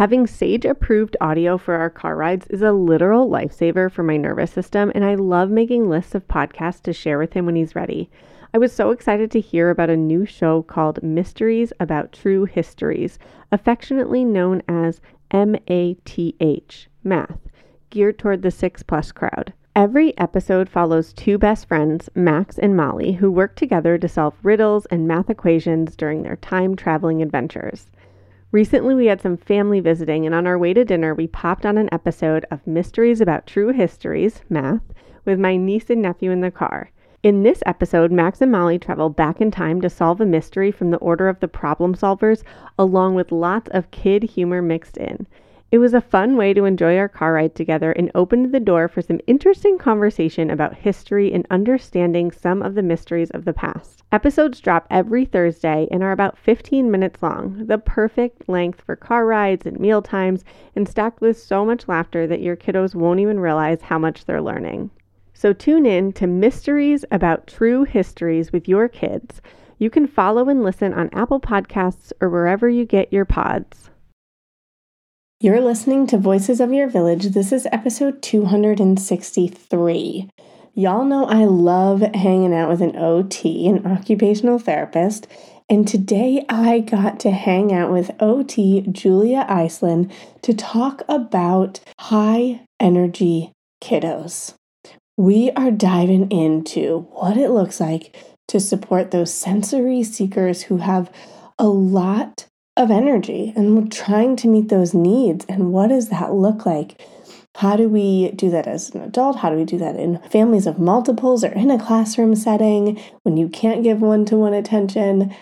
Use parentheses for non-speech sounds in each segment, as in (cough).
Having Sage approved audio for our car rides is a literal lifesaver for my nervous system, and I love making lists of podcasts to share with him when he's ready. I was so excited to hear about a new show called Mysteries About True Histories, affectionately known as MATH, Math, geared toward the 6 plus crowd. Every episode follows two best friends, Max and Molly, who work together to solve riddles and math equations during their time traveling adventures. Recently, we had some family visiting, and on our way to dinner, we popped on an episode of Mysteries About True Histories, Math, with my niece and nephew in the car. In this episode, Max and Molly travel back in time to solve a mystery from the order of the problem solvers, along with lots of kid humor mixed in. It was a fun way to enjoy our car ride together and opened the door for some interesting conversation about history and understanding some of the mysteries of the past. Episodes drop every Thursday and are about 15 minutes long, the perfect length for car rides and meal times, and stacked with so much laughter that your kiddos won't even realize how much they're learning. So tune in to Mysteries About True Histories with your kids. You can follow and listen on Apple Podcasts or wherever you get your pods. You're listening to Voices of Your Village. This is episode 263. Y'all know I love hanging out with an OT, an occupational therapist, and today I got to hang out with OT Julia Ieslin to talk about high energy kiddos. We are diving into what it looks like to support those sensory seekers who have a lot of energy and trying to meet those needs. And what does that look like? How do we do that as an adult? How do we do that in families of multiples or in a classroom setting when you can't give one to one attention?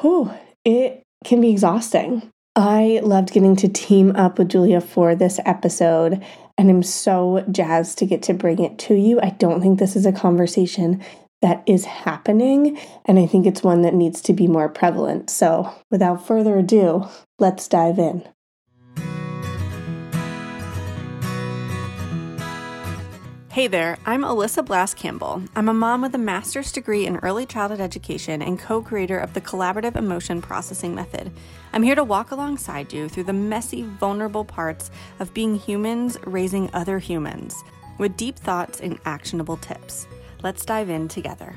Whew, it can be exhausting. I loved getting to team up with Julia for this episode, and I'm so jazzed to get to bring it to you. I don't think this is a conversation that is happening. And I think it's one that needs to be more prevalent. So without further ado, let's dive in. Hey there, I'm Alyssa Blask Campbell. I'm a mom with a master's degree in early childhood education and co creator of the Collaborative Emotion Processing Method. I'm here to walk alongside you through the messy, vulnerable parts of being humans raising other humans with deep thoughts and actionable tips. Let's dive in together.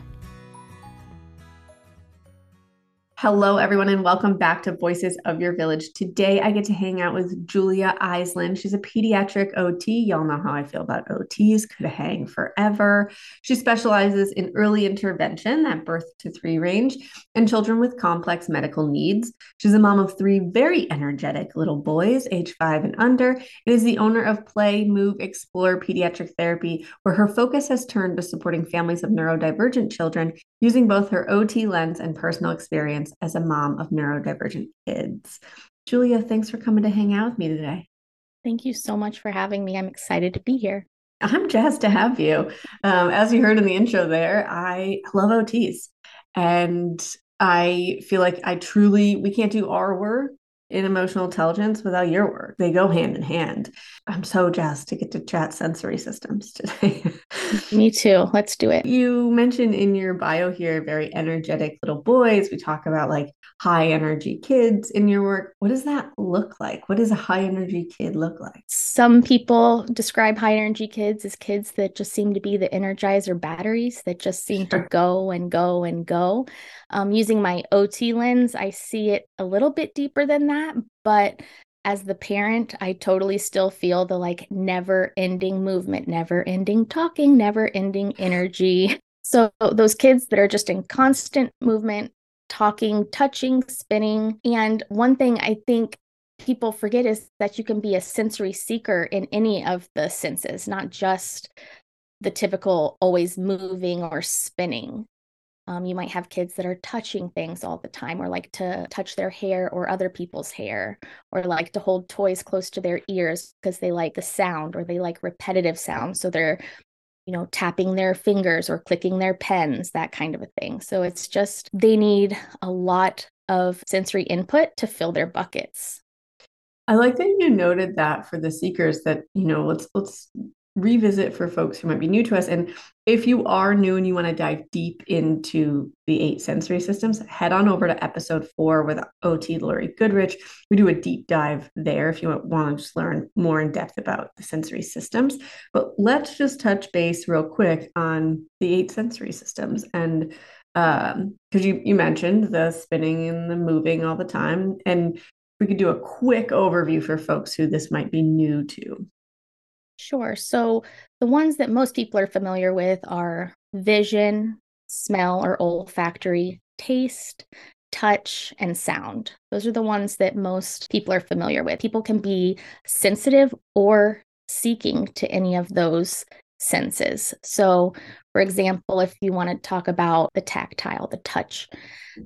Hello, everyone, and welcome back to Voices of Your Village. Today, I get to hang out with Julia Ieslin. She's a pediatric OT. Y'all know how I feel about OTs, could hang forever. She specializes in early intervention, that birth to three range, and children with complex medical needs. She's a mom of three very energetic little boys, age five and under, and is the owner of Play, Move, Explore Pediatric Therapy, where her focus has turned to supporting families of neurodivergent children using both her OT lens and personal experience as a mom of neurodivergent kids. Julia, thanks for coming to hang out with me today. Thank you so much for having me. I'm excited to be here. I'm jazzed to have you. Um, as you heard in the intro there, I love OTs. And I feel like I truly, we can't do our work in emotional intelligence without your work. They go hand in hand. I'm so jazzed to get to chat sensory systems (laughs) today. Me too. Let's do it. You mentioned in your bio here very energetic little boys. We talk about like high energy kids in your work. What does that look like? What does a high energy kid look like? Some people describe high energy kids as kids that just seem to be the energizer batteries that just seem to go and go and go. Um, using my OT lens, I see it a little bit deeper than that, but as the parent, I totally still feel the like never ending movement, never ending talking, never ending energy. So, those kids that are just in constant movement, talking, touching, spinning. And one thing I think people forget is that you can be a sensory seeker in any of the senses, not just the typical always moving or spinning. Um, you might have kids that are touching things all the time, or like to touch their hair or other people's hair, or like to hold toys close to their ears because they like the sound or they like repetitive sounds. So they're you know, tapping their fingers or clicking their pens, that kind of a thing. So it's just they need a lot of sensory input to fill their buckets. I like that you noted that for the seekers that, you know, let's let's revisit for folks who might be new to us. And if you are new and you want to dive deep into the eight sensory systems, head on over to episode four with OT Lori Goodrich. We do a deep dive there if you want to just learn more in depth about the sensory systems. But let's just touch base real quick on the eight sensory systems. And because um, you, you mentioned the spinning and the moving all the time. And we could do a quick overview for folks who this might be new to. Sure. So the ones that most people are familiar with are vision, smell or olfactory, taste, touch, and sound. Those are the ones that most people are familiar with. People can be sensitive or seeking to any of those senses. So, for example, if you want to talk about the tactile, the touch,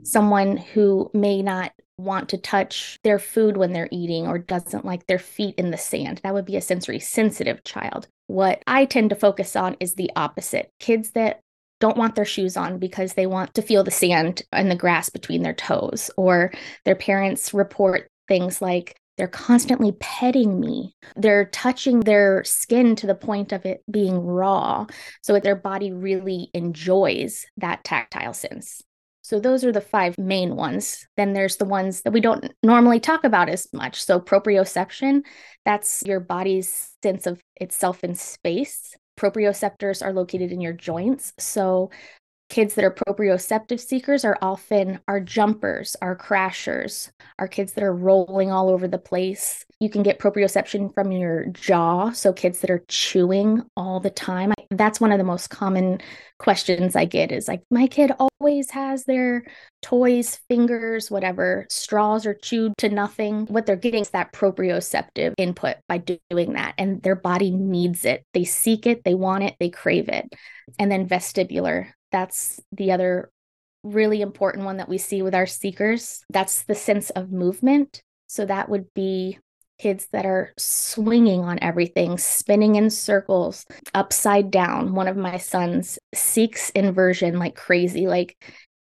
someone who may not want to touch their food when they're eating or doesn't like their feet in the sand. That would be a sensory sensitive child. What I tend to focus on is the opposite kids that don't want their shoes on because they want to feel the sand and the grass between their toes, or their parents report things like, they're constantly petting me. They're touching their skin to the point of it being raw. So their body really enjoys that tactile sense. So those are the five main ones. Then there's the ones that we don't normally talk about as much. So proprioception, that's your body's sense of itself in space. Proprioceptors are located in your joints. So kids that are proprioceptive seekers are often our jumpers, our crashers, our kids that are rolling all over the place. You can get proprioception from your jaw. So, kids that are chewing all the time. That's one of the most common questions I get is like, my kid always has their toys, fingers, whatever, straws are chewed to nothing. What they're getting is that proprioceptive input by doing that. And their body needs it. They seek it, they want it, they crave it. And then vestibular, that's the other really important one that we see with our seekers. That's the sense of movement. So that would be kids that are swinging on everything, spinning in circles, upside down. One of my sons seeks inversion like crazy. Like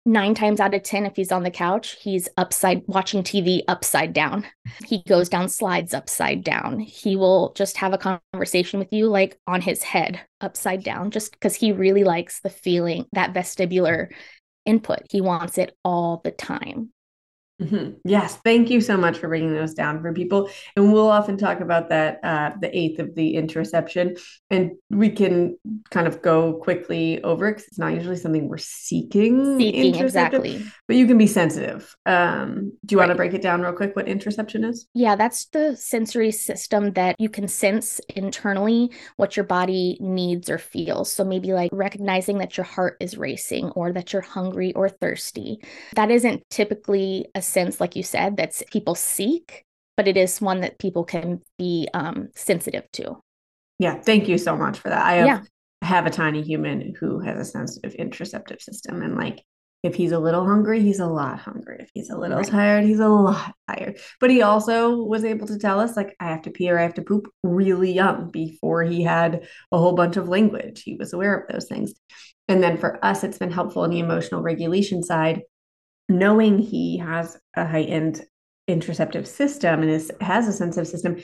nine times out of 10, if he's on the couch, he's upside watching TV upside down. He goes down slides upside down. He will just have a conversation with you like on his head upside down, just because he really likes the feeling, that vestibular input. He wants it all the time. Mm-hmm. Yes, thank you so much for bringing those down for people. And we'll often talk about that, uh, the eighth of the interoception, and we can kind of go quickly over it because it's not usually something we're seeking. Seeking exactly, but you can be sensitive. Um, do you right. want to break it down real quick? What interoception is? Yeah, that's the sensory system that you can sense internally what your body needs or feels. So maybe like recognizing that your heart is racing or that you're hungry or thirsty. That isn't typically a sense, like you said, that people seek, but it is one that people can be um, sensitive to. Yeah, thank you so much for that. I have, yeah. have a tiny human who has a sensitive interoceptive system, and like if he's a little hungry, he's a lot hungry. If he's a little right. tired, he's a lot tired. But he also was able to tell us, like, I have to pee or I have to poop really young before he had a whole bunch of language. He was aware of those things. And then for us, it's been helpful in the emotional regulation side knowing he has a heightened interoceptive system and is has a sensitive system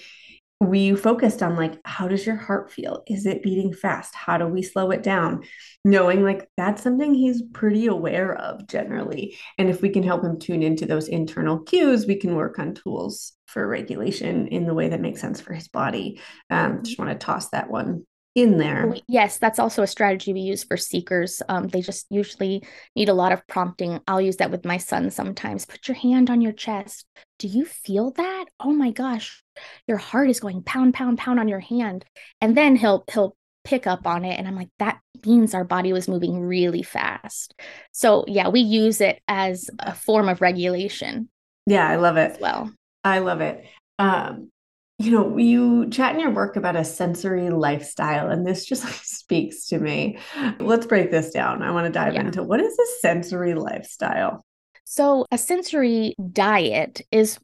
we focused on like how does your heart feel? Is it beating fast? How do we slow it down? Knowing like that's something he's pretty aware of generally. And if we can help him tune into those internal cues we can work on tools for regulation in the way that makes sense for his body. Um, just want to toss that one in there. Yes, that's also a strategy we use for seekers. Um, they just usually need a lot of prompting. I'll use that with my son sometimes. Put your hand on your chest. Do you feel that? Oh my gosh, your heart is going pound, pound, pound on your hand. And then he'll he'll pick up on it, and I'm like, that means our body was moving really fast. So yeah, we use it as a form of regulation. Yeah, I love it. well, I love it. Um, you know, you chat in your work about a sensory lifestyle, and this just like (laughs) speaks to me. Let's break this down. I want to dive yeah. into what is a sensory lifestyle? So, a sensory diet is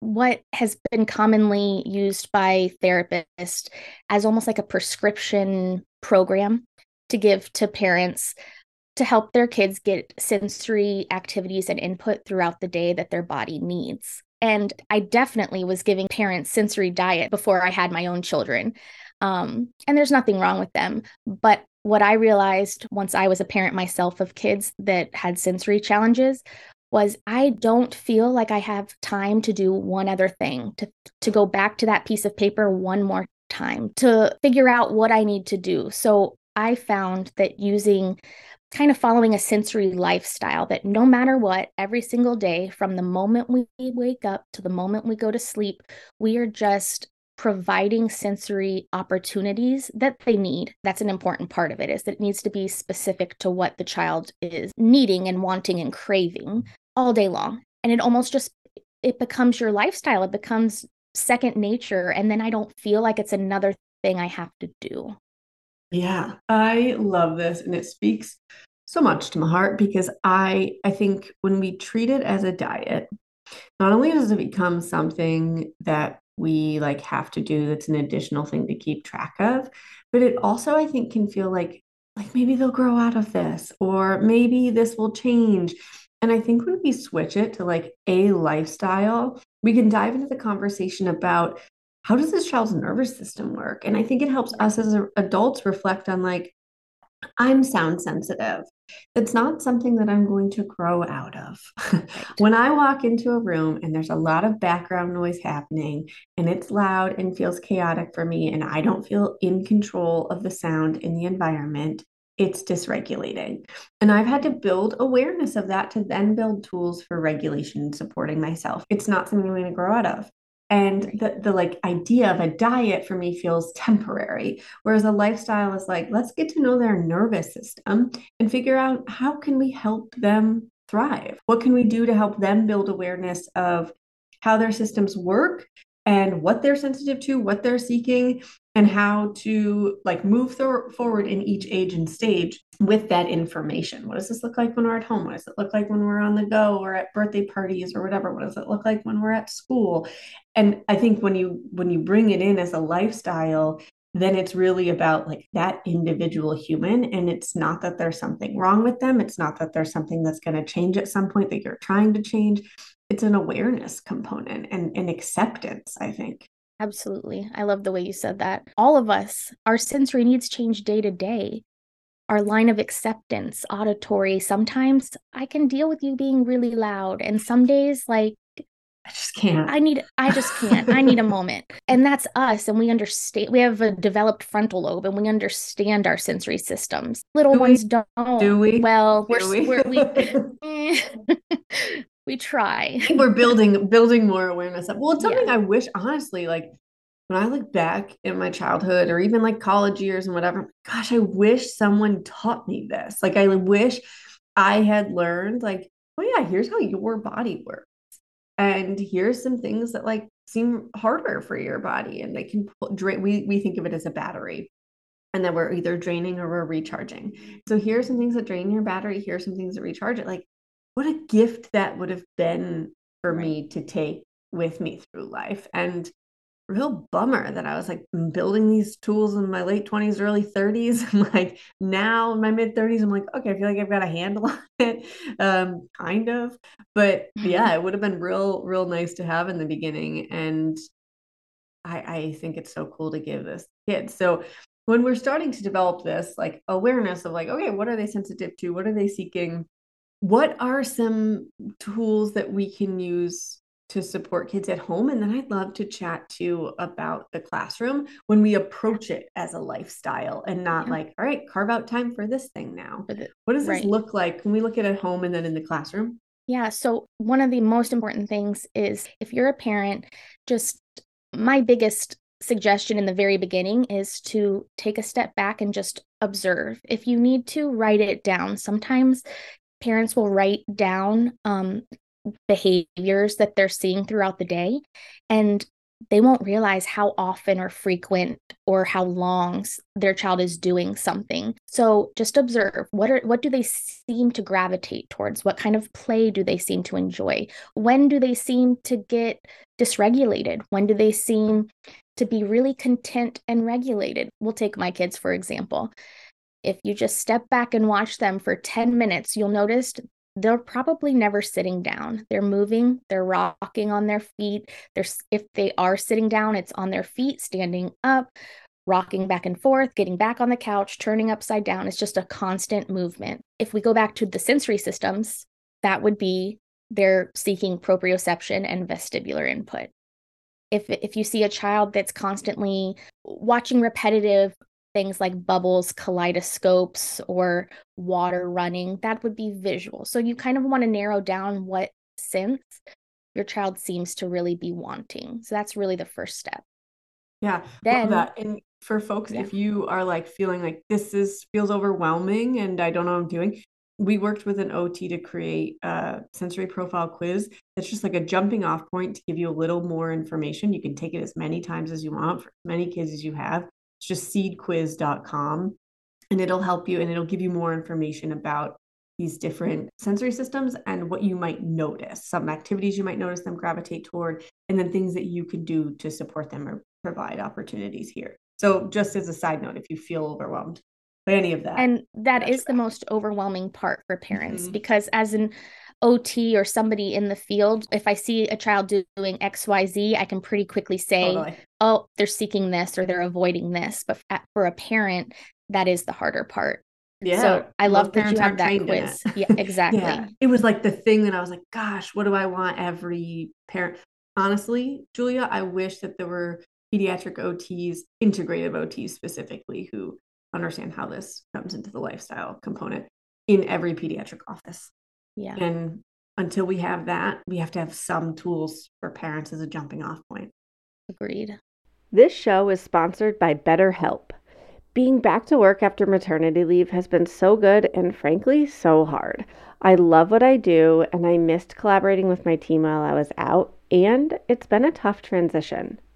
what has been commonly used by therapists as almost like a prescription program to give to parents to help their kids get sensory activities and input throughout the day that their body needs. And I definitely was giving parents sensory diet before I had my own children. Um, and there's nothing wrong with them. But what I realized once I was a parent myself of kids that had sensory challenges was I don't feel like I have time to do one other thing, to to go back to that piece of paper one more time, to figure out what I need to do. So I found that using kind of following a sensory lifestyle that no matter what, every single day, from the moment we wake up to the moment we go to sleep, we are just providing sensory opportunities that they need. That's an important part of it is that it needs to be specific to what the child is needing and wanting and craving all day long. And it almost just it becomes your lifestyle. It becomes second nature. And then i don't feel like it's another thing i have to do yeah i love this and it speaks so much to my heart because i i think when we treat it as a diet not only does it become something that we like have to do that's an additional thing to keep track of but it also i think can feel like like maybe they'll grow out of this or maybe this will change. And i think when we switch it to like a lifestyle we can dive into the conversation about how does this child's nervous system work and i think it helps us as adults reflect on like i'm sound sensitive it's not something that I'm going to grow out of. (laughs) Right. when I walk into a room and there's a lot of background noise happening and it's loud and feels chaotic for me, and I don't feel in control of the sound in the environment, it's dysregulating. And I've had to build awareness of that to then build tools for regulation supporting myself. It's not something I'm going to grow out of and the, the like idea of a diet for me feels temporary whereas a lifestyle is like let's get to know their nervous system and figure out how can we help them thrive? What can we do to help them build awareness of how their systems work and what they're sensitive to what they're seeking and how to like move th- forward in each age and stage with that information. What does this look like when we're at home? What does it look like when we're on the go or at birthday parties or whatever? What does it look like when we're at school? And I think when you when you bring it in as a lifestyle, then it's really about like that individual human and it's not that there's something wrong with them it's not that there's something that's going to change at some point that you're trying to change it's an awareness component and an acceptance i think Absolutely. I love the way you said that. All of us, our sensory needs change day to day. Our line of acceptance, auditory, sometimes I can deal with you being really loud. And some days, like, I just can't. I need, I just can't. I need a (laughs) moment. And that's us. And we understand, we have a developed frontal lobe and we understand our sensory systems. Little do ones we, don't. Do we? Well, do we're, we? we're we (laughs) (laughs) eh. We try. We're building building more awareness of. Well, it's something yeah. I wish honestly, like when I look back in my childhood or even like college years and whatever, gosh, I wish someone taught me this. Like I wish I had learned like, oh yeah, here's how your body works. And here's some things that like seem harder for your body and they can drain we we think of it as a battery and then we're either draining or we're recharging. So here's some things that drain your battery, here's some things that recharge it. Like what a gift that would have been for right. me to take with me through life. And real bummer that I was like building these tools in my late 20s, early 30s. I'm (laughs) like now in my mid 30s, I'm like, okay, I feel like I've got a handle on (laughs) it. Um, kind of. But yeah, (laughs) it would have been real, real nice to have in the beginning. And I, I think it's so cool to give this kid. So when we're starting to develop this like awareness of like, okay, what are they sensitive to? What are they seeking? What are some tools that we can use to support kids at home and then i'd love to chat too about the classroom when we approach it as a lifestyle and not yeah. like all right carve out time for this thing now what does right. this look like when we look at it at home and then in the classroom yeah so one of the most important things is if you're a parent just my biggest suggestion in the very beginning is to take a step back and just observe. If you need to, write it down. Sometimes parents will write down um, behaviors that they're seeing throughout the day and they won't realize how often or frequent or how long their child is doing something. So just observe what are what do they seem to gravitate towards? What kind of play do they seem to enjoy? When do they seem to get dysregulated? When do they seem to be really content and regulated? We'll take my kids for example if you just step back and watch them for 10 minutes, you'll notice they're probably never sitting down. They're moving, they're rocking on their feet. They're if they are sitting down, it's on their feet, standing up, rocking back and forth, getting back on the couch, turning upside down. It's just a constant movement. If we go back to the sensory systems, that would be they're seeking proprioception and vestibular input. If if you see a child that's constantly watching repetitive things like bubbles, kaleidoscopes, or water running, that would be visual. So you kind of want to narrow down what sense your child seems to really be wanting. So that's really the first step. Yeah. Then. And for folks, yeah. if you are like feeling like this is feels overwhelming and I don't know what I'm doing, we worked with an OT to create a sensory profile quiz that's just like a jumping off point to give you a little more information. You can take it as many times as you want for as many kids as you have. It's just seedquiz.com and it'll help you and it'll give you more information about these different sensory systems and what you might notice, some activities you might notice them gravitate toward, and then things that you could do to support them or provide opportunities here. So, just as a side note, if you feel overwhelmed by any of that. And that is the most overwhelming part for parents mm-hmm. because, as an OT or somebody in the field, if I see a child doing XYZ, I can pretty quickly say, totally. oh, they're seeking this or they're avoiding this. But for a parent, that is the harder part. Yeah. So I love that you have that quiz. yeah, (laughs) exactly. yeah. It was like the thing that I was like, gosh, what do I want every parent? Honestly, Julia, I wish that there were pediatric OTs, integrative OTs specifically, who understand how this comes into the lifestyle component in every pediatric office. Yeah. And until we have that, we have to have some tools for parents as a jumping off point. Agreed. This show is sponsored by BetterHelp. Being back to work after maternity leave has been so good and frankly so hard. I love what I do and I missed collaborating with my team while I was out, and it's been a tough transition.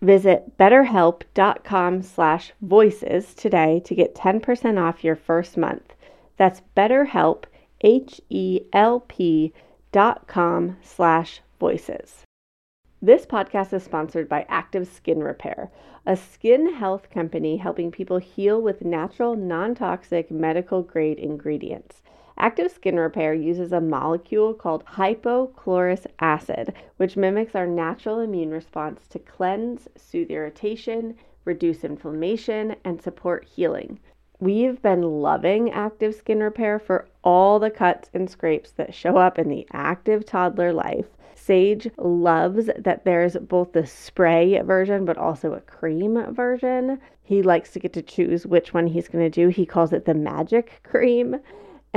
Visit betterhelp.com slash voices today to get 10% off your first month. That's betterhelp, H-E-L-P dot com slash voices. This podcast is sponsored by Active Skin Repair, a skin health company helping people heal with natural, non-toxic, medical grade ingredients. Active Skin Repair uses a molecule called hypochlorous acid, which mimics our natural immune response to cleanse, soothe irritation, reduce inflammation, and support healing. We've been loving Active Skin Repair for all the cuts and scrapes that show up in the active toddler life. Sage loves that there's both the spray version but also a cream version. He likes to get to choose which one he's going to do. He calls it the magic cream.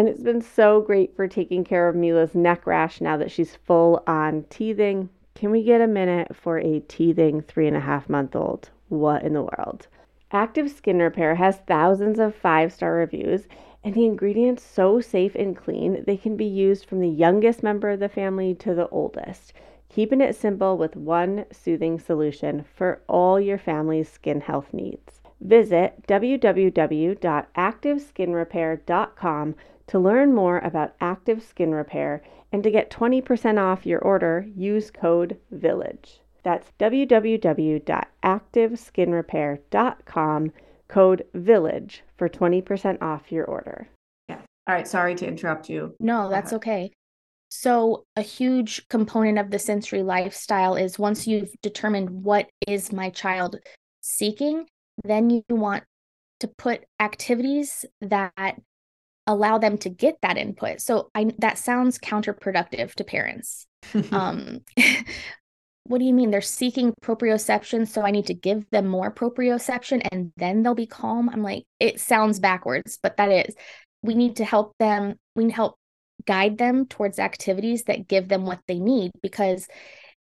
And it's been so great for taking care of Mila's neck rash now that she's full on teething. Can we get a minute for a teething three and a half month old? What in the world? Active Skin Repair has thousands of five star reviews, and the ingredients so safe and clean they can be used from the youngest member of the family to the oldest, keeping it simple with one soothing solution for all your family's skin health needs. Visit www.activeskinrepair.com to learn more about active skin repair and to get 20% off your order, use code VILLAGE. That's www.activeskinrepair.com, code VILLAGE for 20% off your order. Yeah. All right. Sorry to interrupt you. No, that's uh-huh. okay. So, a huge component of the sensory lifestyle is once you've determined what is my child seeking, then you want to put activities that allow them to get that input. So I that sounds counterproductive to parents. (laughs) um, (laughs) what do you mean they're seeking proprioception so I need to give them more proprioception and then they'll be calm? I'm like it sounds backwards, but that is we need to help them we need help guide them towards activities that give them what they need because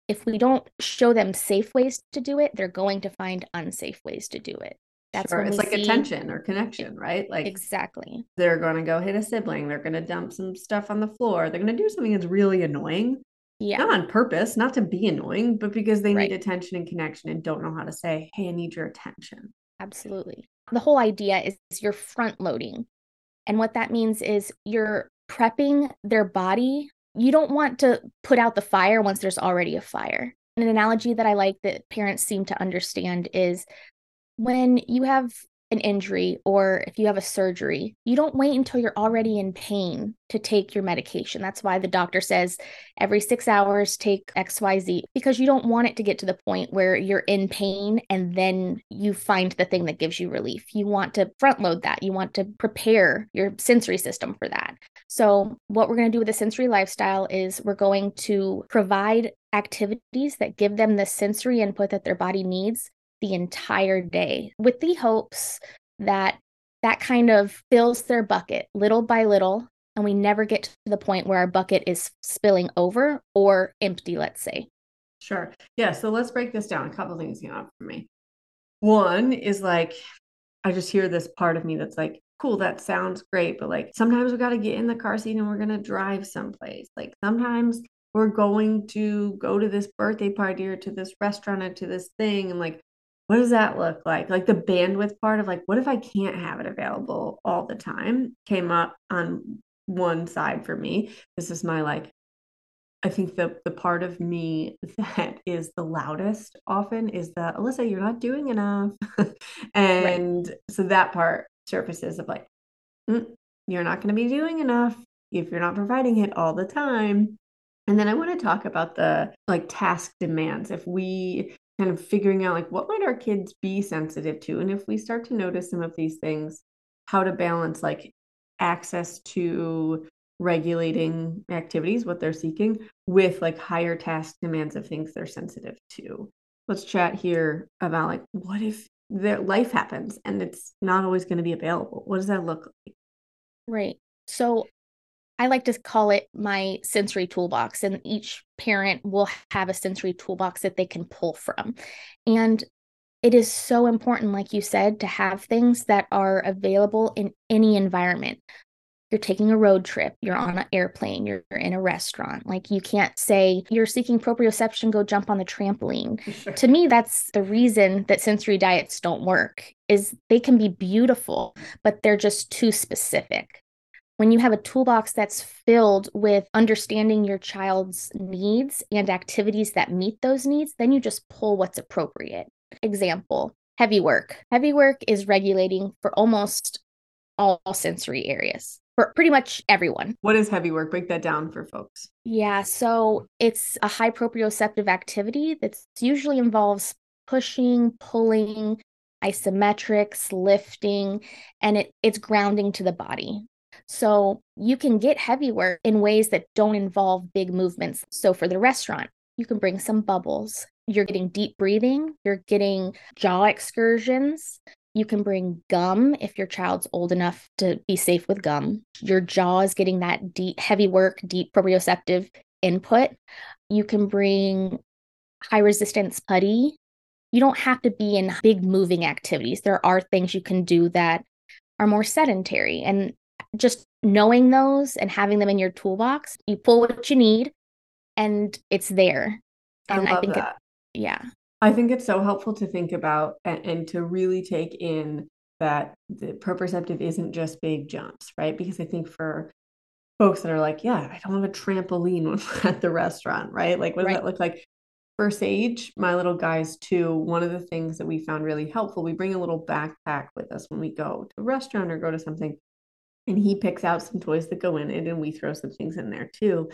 if we don't show them safe ways to do it, they're going to find unsafe ways to do it. That's sure. it's like see... attention or connection, right? Like exactly. They're going to go hit a sibling. They're going to dump some stuff on the floor. They're going to do something that's really annoying. Yeah. Not on purpose, not to be annoying, but because they right. need attention and connection and don't know how to say, "Hey, I need your attention." Absolutely. The whole idea is you're front loading. And what that means is you're prepping their body. You don't want to put out the fire once there's already a fire. An analogy that I like that parents seem to understand is when you have an injury or if you have a surgery, you don't wait until you're already in pain to take your medication. That's why the doctor says every six hours, take XYZ, because you don't want it to get to the point where you're in pain and then you find the thing that gives you relief. You want to front load that. You want to prepare your sensory system for that. So, what we're going to do with the sensory lifestyle is we're going to provide activities that give them the sensory input that their body needs the entire day with the hopes that that kind of fills their bucket little by little and we never get to the point where our bucket is spilling over or empty let's say. Sure. Yeah so let's break this down a couple things came up for me. One is like i just hear this part of me that's like cool that sounds great but like sometimes we got to get in the car seat and we're going to drive someplace. Like sometimes we're going to go to this birthday party or to this restaurant or to this thing and like what does that look like? Like the bandwidth part of like, what if I can't have it available all the time came up on one side for me. This is my like, I think the the part of me (laughs) that is the loudest often is that Alyssa, you're not doing enough. (laughs) and right. so that part surfaces of like, mm, you're not going to be doing enough if you're not providing it all the time. And then I want to talk about the like task demands. If we kind of figuring out like what might our kids be sensitive to? And if we start to notice some of these things how to balance like access to regulating activities what they're seeking with like higher task demands of things they're sensitive to. Let's chat here about like what if their life happens and it's not always going to be available? What does that look like? Right. So I like to call it my sensory toolbox, and each parent will have a sensory toolbox that they can pull from. And it is so important, like you said, to have things that are available in any environment. You're taking a road trip, you're on an airplane, you're in a restaurant. Like you can't say you're seeking proprioception, go jump on the trampoline. (laughs) Sure. To me, that's the reason that sensory diets don't work is they can be beautiful, but they're just too specific when you have a toolbox that's filled with understanding your child's needs and activities that meet those needs, then you just pull what's appropriate. Example heavy work. Heavy work is regulating for almost all sensory areas for pretty much everyone. What is heavy work? Break that down for folks. Yeah, so it's a high proprioceptive activity that usually involves pushing, pulling, isometrics, lifting, and it, it's grounding to the body. So you can get heavy work in ways that don't involve big movements. So for the restaurant, you can bring some bubbles. You're getting deep breathing, you're getting jaw excursions. You can bring gum if your child's old enough to be safe with gum. Your jaw is getting that deep, heavy work, deep proprioceptive input. You can bring high resistance putty. You don't have to be in big moving activities. There are things you can do that are more sedentary. And just knowing those and having them in your toolbox, you pull what you need and it's there. And I, I think that. It, yeah. I think it's so helpful to think about and, and to really take in that the proprioceptive isn't just big jumps, right? Because I think for folks that are like, yeah, I don't have a trampoline when (laughs) we're at the restaurant, right? Like, what does right. that look like? For Sage, my little guys too, one of the things that we found really helpful, we bring a little backpack with us when we go to a restaurant or go to something and he picks out some toys that go in it and we throw some things in there too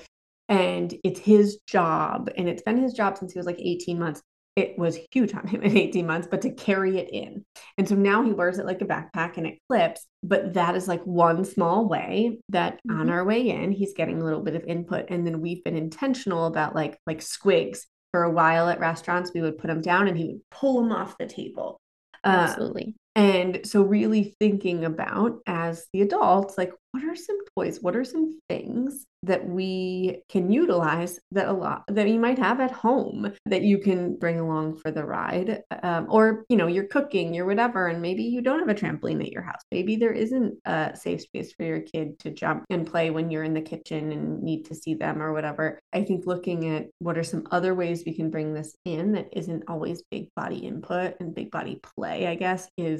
and it's his job and it's been his job since he was like 18 months it was huge on him in 18 months but to carry it in and so now he wears it like a backpack and it clips but that is like one small way that mm-hmm. on our way in he's getting a little bit of input and then we've been intentional about like like Squigz for a while at restaurants we would put him down and he would pull them off the table um, Absolutely. And so, really thinking about as the adults, like, what are some toys? What are some things that we can utilize that a lot that you might have at home that you can bring along for the ride? Um, or, you know, you're cooking, you're whatever, and maybe you don't have a trampoline at your house. Maybe there isn't a safe space for your kid to jump and play when you're in the kitchen and need to see them or whatever. I think looking at what are some other ways we can bring this in that isn't always big body input and big body play, I guess, is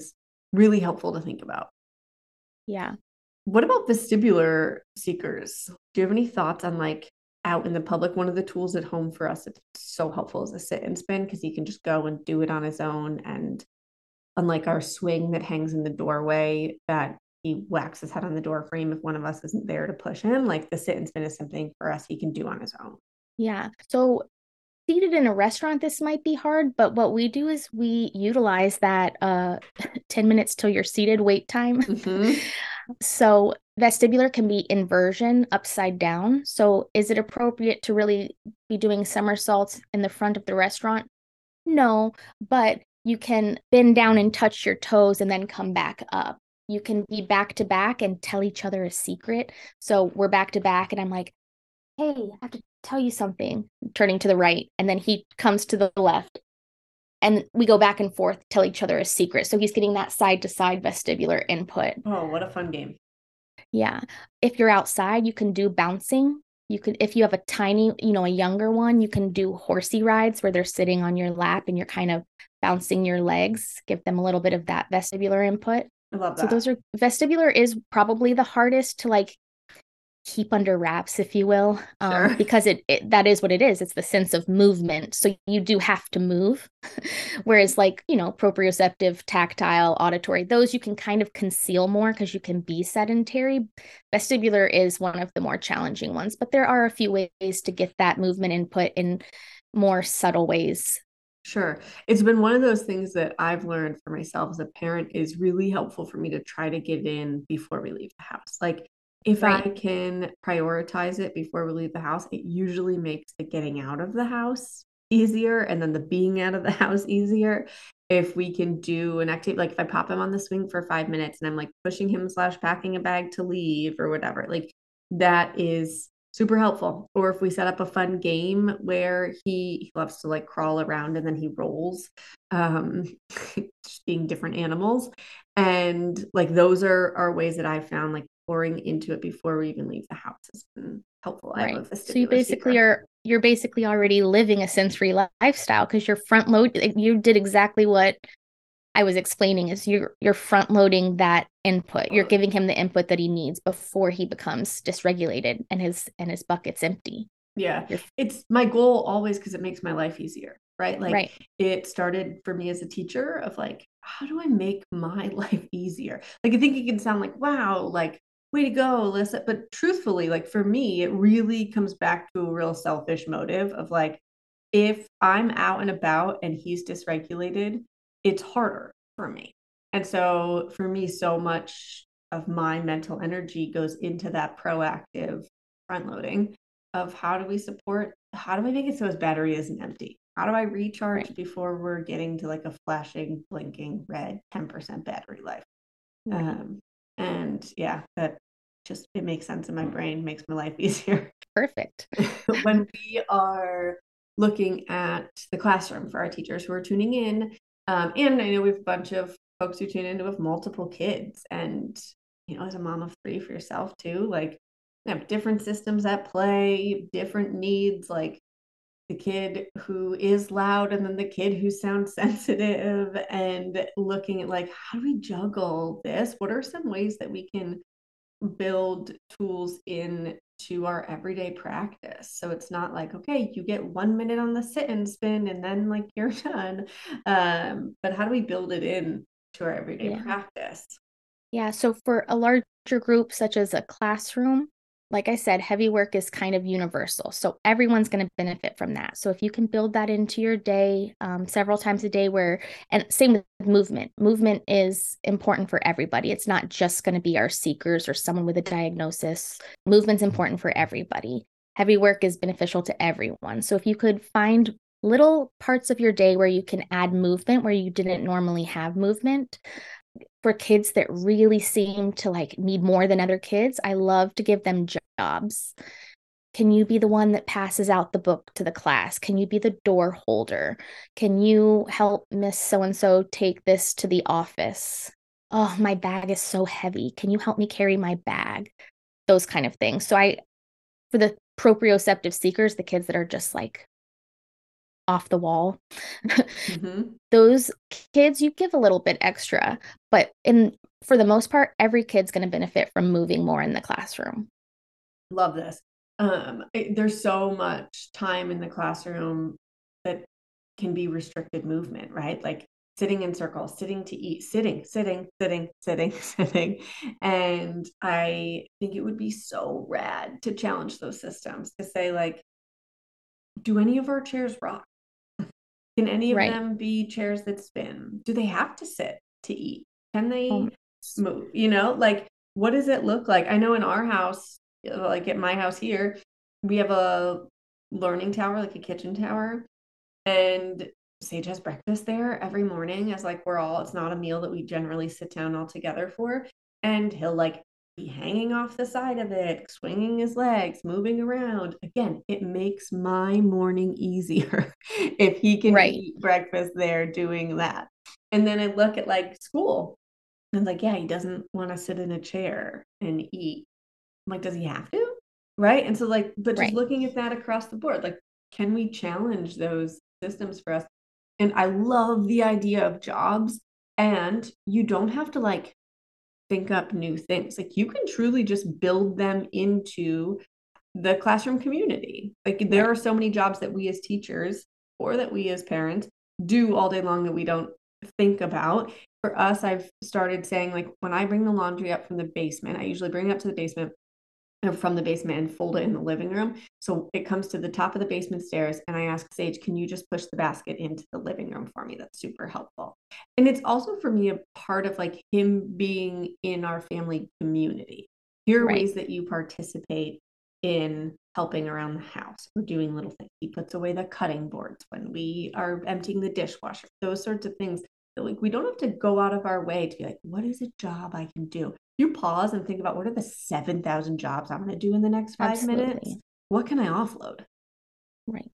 really helpful to think about. Yeah. What about vestibular seekers? Do you have any thoughts on like out in the public? One of the tools at home for us it's so helpful is a sit and spin because he can just go and do it on his own. And unlike our swing that hangs in the doorway that he whacks his head on the door frame if one of us isn't there to push him, like the sit and spin is something for us he can do on his own. Yeah. So seated in a restaurant this might be hard but what we do is we utilize that uh (laughs) 10 minutes till you're seated wait time. Mm-hmm. (laughs) so vestibular can be inversion upside down. So is it appropriate to really be doing somersaults in the front of the restaurant? No but you can bend down and touch your toes and then come back up. You can be back to back and tell each other a secret. So we're back to back and i'm like hey i have to tell you something, turning to the right. And then he comes to the left. And we go back and forth, tell each other a secret. So he's getting that side to side vestibular input. Oh, what a fun game. Yeah. If you're outside, you can do bouncing. You could, if you have a tiny, you know, a younger one, you can do horsey rides where they're sitting on your lap and you're kind of bouncing your legs, give them a little bit of that vestibular input. I love that. So those are vestibular is probably the hardest to like keep under wraps if you will um, sure. because it, it, that is what it is it's the sense of movement so you do have to move (laughs) whereas like you know proprioceptive tactile auditory those you can kind of conceal more because you can be sedentary vestibular is one of the more challenging ones but there are a few ways to get that movement input in more subtle ways Sure. It's been one of those things that I've learned for myself as a parent is really helpful for me to try to get in before we leave the house. Like if right. I can prioritize it before we leave the house, it usually makes the getting out of the house easier and then the being out of the (laughs) house easier. If we can do an activity, like if I pop him on the swing for five minutes and I'm like pushing him slash packing a bag to leave or whatever, like that is super helpful. Or if we set up a fun game where he, he loves to like crawl around and then he rolls, um, (laughs) being different animals. And like those are are ways that I've found like pouring into it before we even leave the house has been helpful. Right. so you basically are you're basically already living a sensory lifestyle because you're front load you did exactly what I was explaining is you're you're front loading that input. You're giving him the input that he needs before he becomes dysregulated and his and his bucket's empty. Yeah. You're, it's my goal always because it makes my life easier. Right. Like right. it started for me as a teacher of like, how do I make my (laughs) life easier? Like I think it can sound like, wow, like way to go, Alyssa. But truthfully, like for me, it really comes back to a real selfish motive of like, if I'm out and about and he's dysregulated, it's harder for me. And so for me, so much of my mental energy goes into that proactive front loading of how do we support, how do we make it so his battery isn't empty? How do I recharge right. before we're getting to like a flashing, blinking red 10% battery life? Right. Um, and yeah that just it makes sense in my brain makes my life (laughs) easier perfect (laughs) when we are looking at the classroom for our teachers who are tuning in um, and i know we have a bunch of folks who tune in with multiple kids and you know as a mom of three for yourself too like have different systems at play different needs like the kid who is loud and then the kid who sounds (laughs) sensitive and looking at like how do we juggle this? What are some ways that we can build tools in to our everyday practice. So it's not like okay you get one minute on the sit and spin and then like (laughs) you're done. Um, but how do we build it in to our everyday yeah. practice? Yeah so for a larger group such as a classroom like I said, heavy work is kind of universal. So everyone's going to benefit from that. So if you can build that into your day um, several times a day, where, and same with movement, movement is important for everybody. It's not just going to be our seekers or someone with a diagnosis. Movement's important for everybody. Heavy work is beneficial to everyone. So if you could find little parts of your day where you can add movement where you didn't normally have movement, for kids that really seem to like need more than other kids, I love to give them jobs. Can you be the one that passes out the book to the class? Can you be the door holder? Can you help Miss So and so take this to the office? Oh, my bag is so heavy. Can you help me carry my bag? Those kind of things. So, I, for the proprioceptive seekers, the kids that are just like off the wall, mm-hmm. those kids, you give a little bit extra. But in for the most part, every kid's going to benefit from moving more in the classroom. Love this um, it, there's so much time in the classroom that can be restricted movement, right? Like sitting in circles, sitting to eat, sitting, sitting, sitting, sitting, (laughs) sitting. And I think it would be so rad to challenge those systems to say, like, do any of our chairs rock? Can any of right. them be chairs that spin? Do they have to sit to eat? Can they oh. move? You know, like, what does it look like? I know in our house, uh, like at my house here, we have a learning tower, like a kitchen tower. And Sage has breakfast there every morning as like we're all, it's not a meal that we generally sit down all together for. And he'll like hanging off the side of it, swinging his legs, moving around. Again, it makes my morning easier (laughs) if he can right. eat breakfast there doing that. And then I look at like school and like, yeah, he doesn't want to sit in a chair and eat. I'm like, does he have to? Right. And so, like, but just right. looking at that across the board, like, can we challenge those systems for us? And I love the idea of jobs. And you don't have to like think up new things. Like, you can truly just build them into the classroom community. Like, there are so many jobs that we as teachers or that we as parents do all day long that we don't think about. For us, I've started saying, like, when I bring the laundry up from the basement, I usually bring it up to the basement from the basement and fold it in the living room. So it comes to the top of the basement stairs, and I ask Sage, "Can you just push the basket into the living room for me?" That's super helpful. And it's also for me a part of like him being in our family community. Here are right. ways that you participate in helping around the house or doing little things. He puts away the cutting boards when we are emptying the dishwasher. Those sorts of things. That, like we don't have to go out of our way to be like, what is a job I can do? You pause and think about what are the 7,000 jobs I'm going to do in the next five Absolutely. minutes? What can I offload? Right.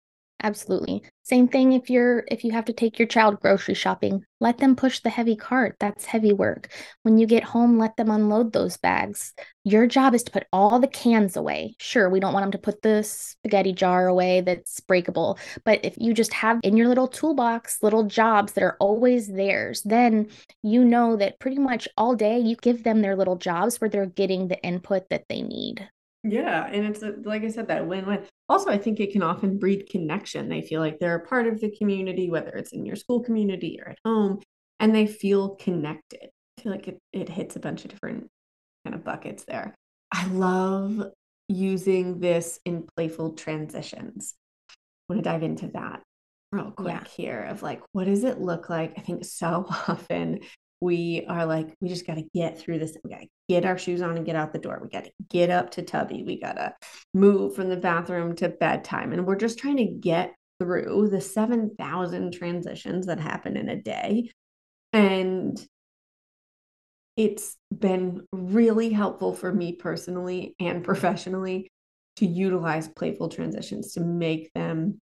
Absolutely. Same thing if you're if you have to take your child grocery shopping, let them push the heavy cart. That's heavy work. When you get home, let them unload those bags. Your job is to put all the cans away. Sure, we don't want them to put the spaghetti jar away that's breakable, but if you just have in your little toolbox little jobs that are always theirs, then you know that pretty much all day you give them their little jobs where they're getting the input that they need. Yeah, and it's a, like I said, that win-win. Also, I think it can often breed connection. They feel like they're a part of the community, whether it's in your school community or at home, and they feel connected. I feel like it, it hits a bunch of different kind of buckets there. I love using this in playful transitions. I want to dive into that real quick yeah. here of like, what does it look like? I think so (laughs) often we are like, we just got to get through this. We got to get our shoes on and get out the door. We got to get up to Tubby. We got to move from the bathroom to bedtime. And we're just trying to get through the 7,000 transitions that happen in a day. And it's been really helpful for me personally and professionally to utilize playful transitions to make them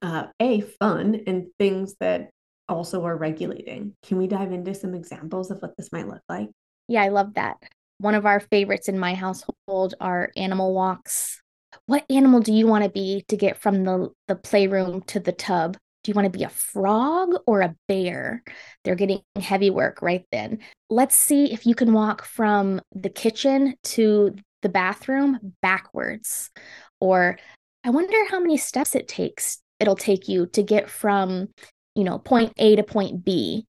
uh, a fun and things that also are regulating. Can we dive into some examples of what this might look like? Yeah, I love that. One of our favorites in my household are animal walks. What animal do you want to be to get from the, the playroom to the tub? Do you want to be a frog or a bear? They're getting heavy work right then. Let's see if you can walk from the kitchen to the bathroom backwards. Or I wonder how many steps it takes it'll take you to get from you know, point A to point B.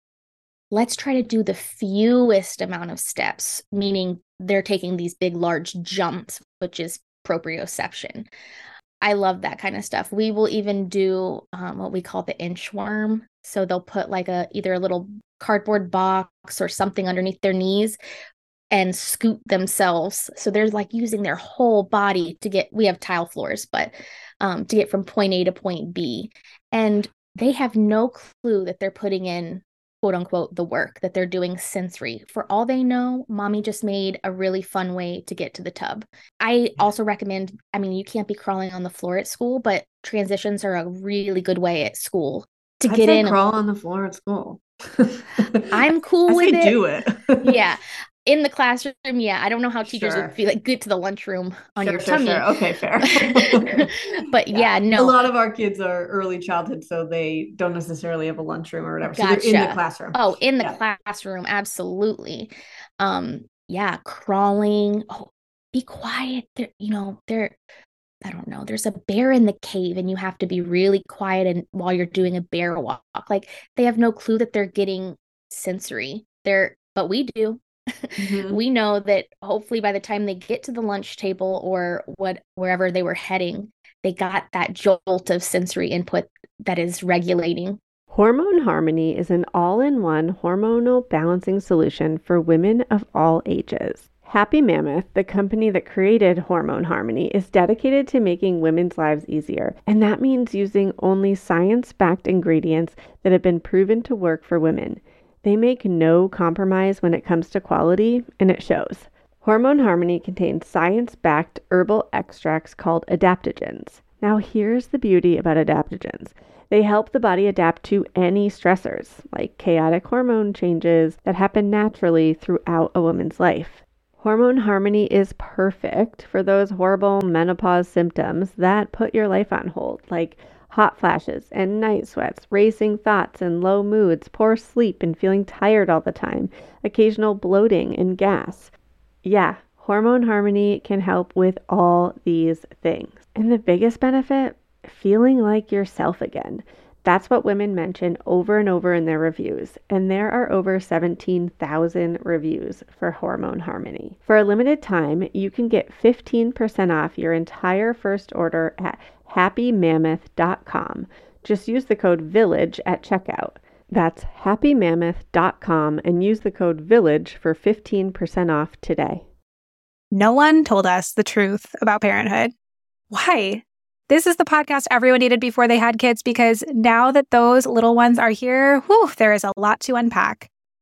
Let's try to do the fewest amount of steps, meaning they're taking these big, large jumps, which is proprioception. I love that kind of stuff. We will even do um, what we call the inchworm. So they'll put like a either a little cardboard box or something underneath their knees and scoot themselves. So they're like using their whole body to get. We have tile floors, but um, to get from point A to point B. And they have no clue that they're putting in quote unquote the work that they're doing sensory. For all they know, mommy just made a really fun way to get to the tub. I also recommend, I mean, you can't be crawling on the floor at school, but transitions are a really good way at school to I'd get in. crawl on the floor at school. (laughs) I'm cool I with it. do it. (laughs) yeah. In the classroom, yeah. I don't know how teachers Sure. would be like, get to the lunchroom on Sure, your sure, tummy. sure. Okay, fair. (laughs) but yeah, no. A lot of our kids are early childhood, so they don't necessarily have a lunchroom or whatever. So they're in the classroom. Oh, in the Yeah. classroom, absolutely. Um, yeah, crawling. Oh, be quiet. There, you know, there, I don't know, there's a bear in the cave and you have to be really quiet and while you're doing a bear walk. Like they have no clue that they're getting sensory. They're, but we do. Mhm. We know that hopefully by the time they get to the lunch table or what wherever they were heading, they got that jolt of sensory input that is regulating Hormone Harmony is an all in one hormonal balancing solution for women of all ages. Happy Mammoth, the company that created Hormone Harmony, is dedicated to making women's lives easier, and that means using only science backed ingredients that have been proven to work for women. They make no compromise when it comes to quality, and it shows. Hormone Harmony contains science backed herbal extracts called adaptogens. Now, here's the beauty about adaptogens they help the body adapt to any stressors, like chaotic hormone changes that happen naturally throughout a woman's life. Hormone Harmony is perfect for those horrible menopause symptoms that put your life on hold, like hot flashes and night sweats, racing thoughts and low moods, poor sleep and feeling tired all the time, occasional bloating and gas. Yeah, Hormone Harmony can help with all these things. And the biggest benefit? Feeling like yourself again. That's what women mention over and over in their reviews, and there are over 17,000 reviews for Hormone Harmony. For a limited time, you can get 15% off your entire first order at happymammoth.com. Just use the code VILLAGE at checkout. That's happymammoth.com and use the code VILLAGE for 15% off today. No one told us the truth about parenthood. Why? This is the podcast everyone needed before they had kids because now that those little ones are here, whew, there is a lot to unpack.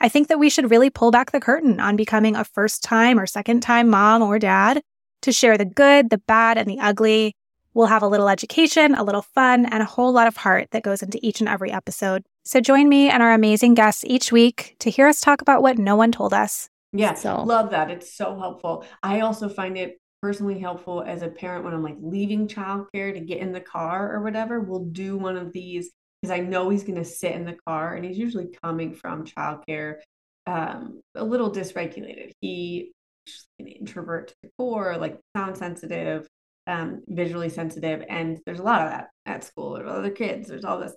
I think that we should really pull back the curtain on becoming a first time or second time mom or dad to share the good, the bad, and the ugly. We'll have a little education, a little fun, and a whole lot of heart that goes into each and every episode. So join me and our amazing guests each week to hear us talk about what no one told us. Yeah, So- love that. It's so helpful. I also find it personally helpful as a parent when I'm like leaving childcare to get in the car or whatever. We'll do one of these because I know he's going to sit in the car and he's usually coming from childcare um, a little dysregulated. He an introvert to the core, like sound sensitive, um, visually sensitive, and there's a lot of that at school. There's other kids. There's all this,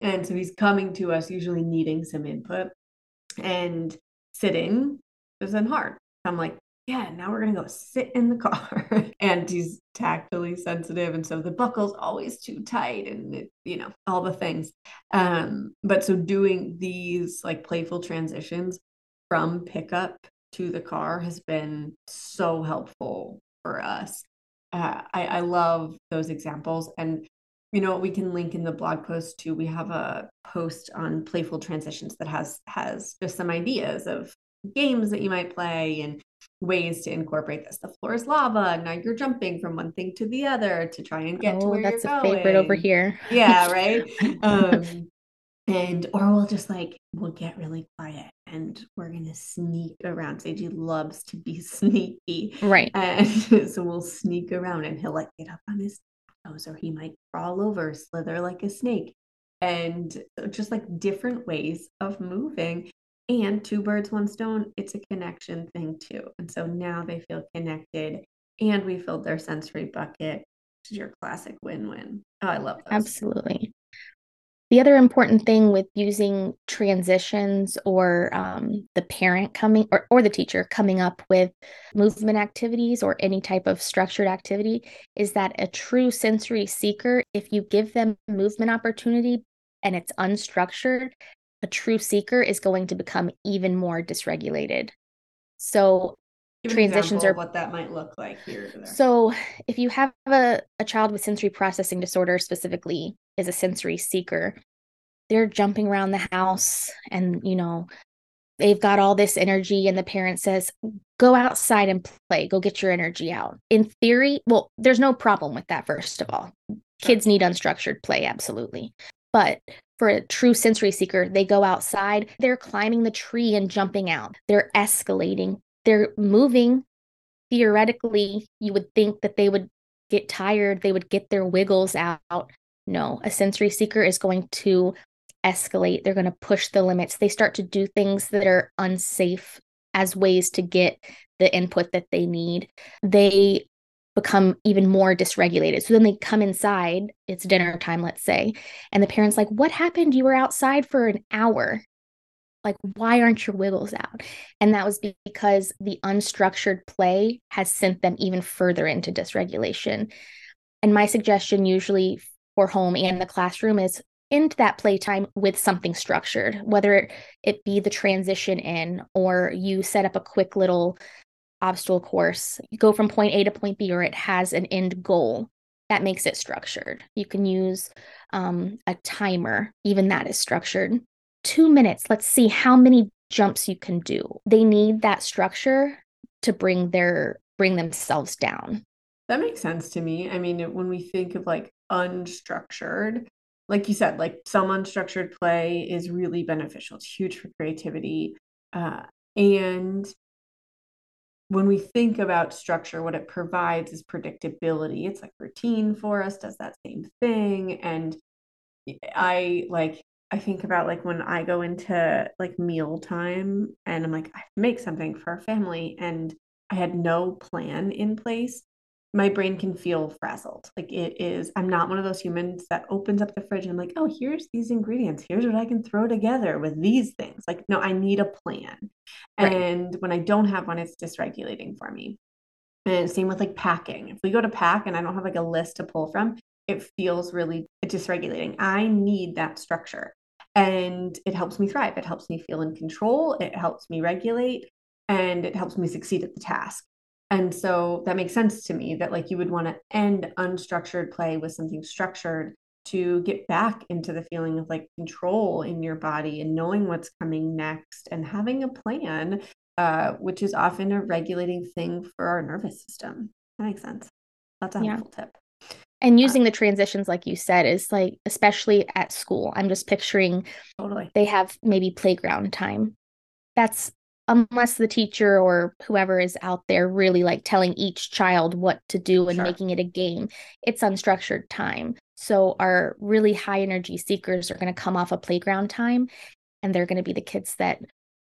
and so he's coming to us usually needing some input and sitting isn't hard. I'm like, yeah, now we're gonna go sit in the car. (laughs) and he's tactily sensitive, and so the buckle's always too tight, and it, you know, all the things. Um, but so doing these like playful transitions from pickup to the car has been so helpful for us. Uh, I, I love those examples, and you know we can link in the blog post too. We have a post on playful transitions that has has just some ideas of games that you might play and ways to incorporate this. The floor is lava. Now you're jumping from one thing to the other to try and get to oh, where that's you're a going. favorite over here. Yeah, (laughs) right. um, and or we'll just like we'll get really quiet and we're gonna sneak around. Sage loves to be (laughs) sneaky, Right. and (laughs) so we'll sneak around and he'll like get up on his toes or he might crawl over, slither like a snake, and just like different ways of moving. And two birds, one stone, it's a connection thing too. And so now they feel connected and we filled their sensory bucket, which is your classic win win. Oh, I love those. Absolutely. The other important thing with using transitions or um, the parent coming or, or the teacher coming up with movement activities or any type of structured activity is that a true sensory seeker, if you give them movement opportunity and it's unstructured, a true seeker is going to become even more dysregulated. So transitions are what that might look like here. So if you have a, a child with sensory processing disorder specifically is a sensory seeker, they're jumping around the house and you know they've got all this energy and the parent says go outside and play. Go get your energy out. In theory well there's no problem with that first of all. Kids need unstructured play absolutely. But for a true sensory seeker they go outside they're climbing the tree and jumping out. They're escalating. They're moving. Theoretically you would think that they would get tired they would get their wiggles out. No a sensory seeker is going to escalate. They're going to push the limits. They start to do things that are unsafe as ways to get the input that they need. They become even more dysregulated. So then they come inside it's dinner time let's say and the parents like what happened? You were outside for an hour. Like why aren't your wiggles out? And that was because the unstructured play has sent them even further into dysregulation. And my suggestion usually for home and the classroom is into that playtime with something structured, whether it be the transition in or you set up a quick little obstacle course. You go from point A to point B, or it has an end goal that makes it structured. You can use um, a timer, even that is structured. Two minutes, let's see how many jumps you can do. They need that structure to bring their bring themselves down. That makes sense to me. I mean, when we think of like unstructured, like you said, like some unstructured play is really beneficial. It's huge for creativity. Uh, and when we think about structure, what it provides is predictability. It's like routine for us, does that same thing. And I like, I think about like when I go into like meal time and I'm like, I make something for our family and I had no plan in place my brain can feel frazzled. Like it is, I'm not one of those humans that opens up the fridge and I'm like, oh, here's these ingredients. Here's what I can throw together with these things. Like, no, I need a plan. Right. And when I don't have one, it's dysregulating for me. And same with like packing. If we go to pack and I don't have like a list to pull from, it feels really dysregulating. I need that structure. And it helps me thrive. It helps me feel in control. It helps me regulate and it helps me succeed at the task. And so that makes sense to me that like you would want to end unstructured play with something structured to get back into the feeling of like control in your body and knowing what's coming next and having a plan, uh, which is often a regulating thing for our nervous system. That makes sense. That's a helpful yeah. tip. And uh, using uh, the transitions, like you said, is like, especially at school, I'm just picturing totally. they have maybe playground time. That's unless the teacher or whoever is out there really like telling each child what to do and sure. making it a game it's unstructured time so our really high energy seekers are going to come off a of playground time and they're going to be the kids that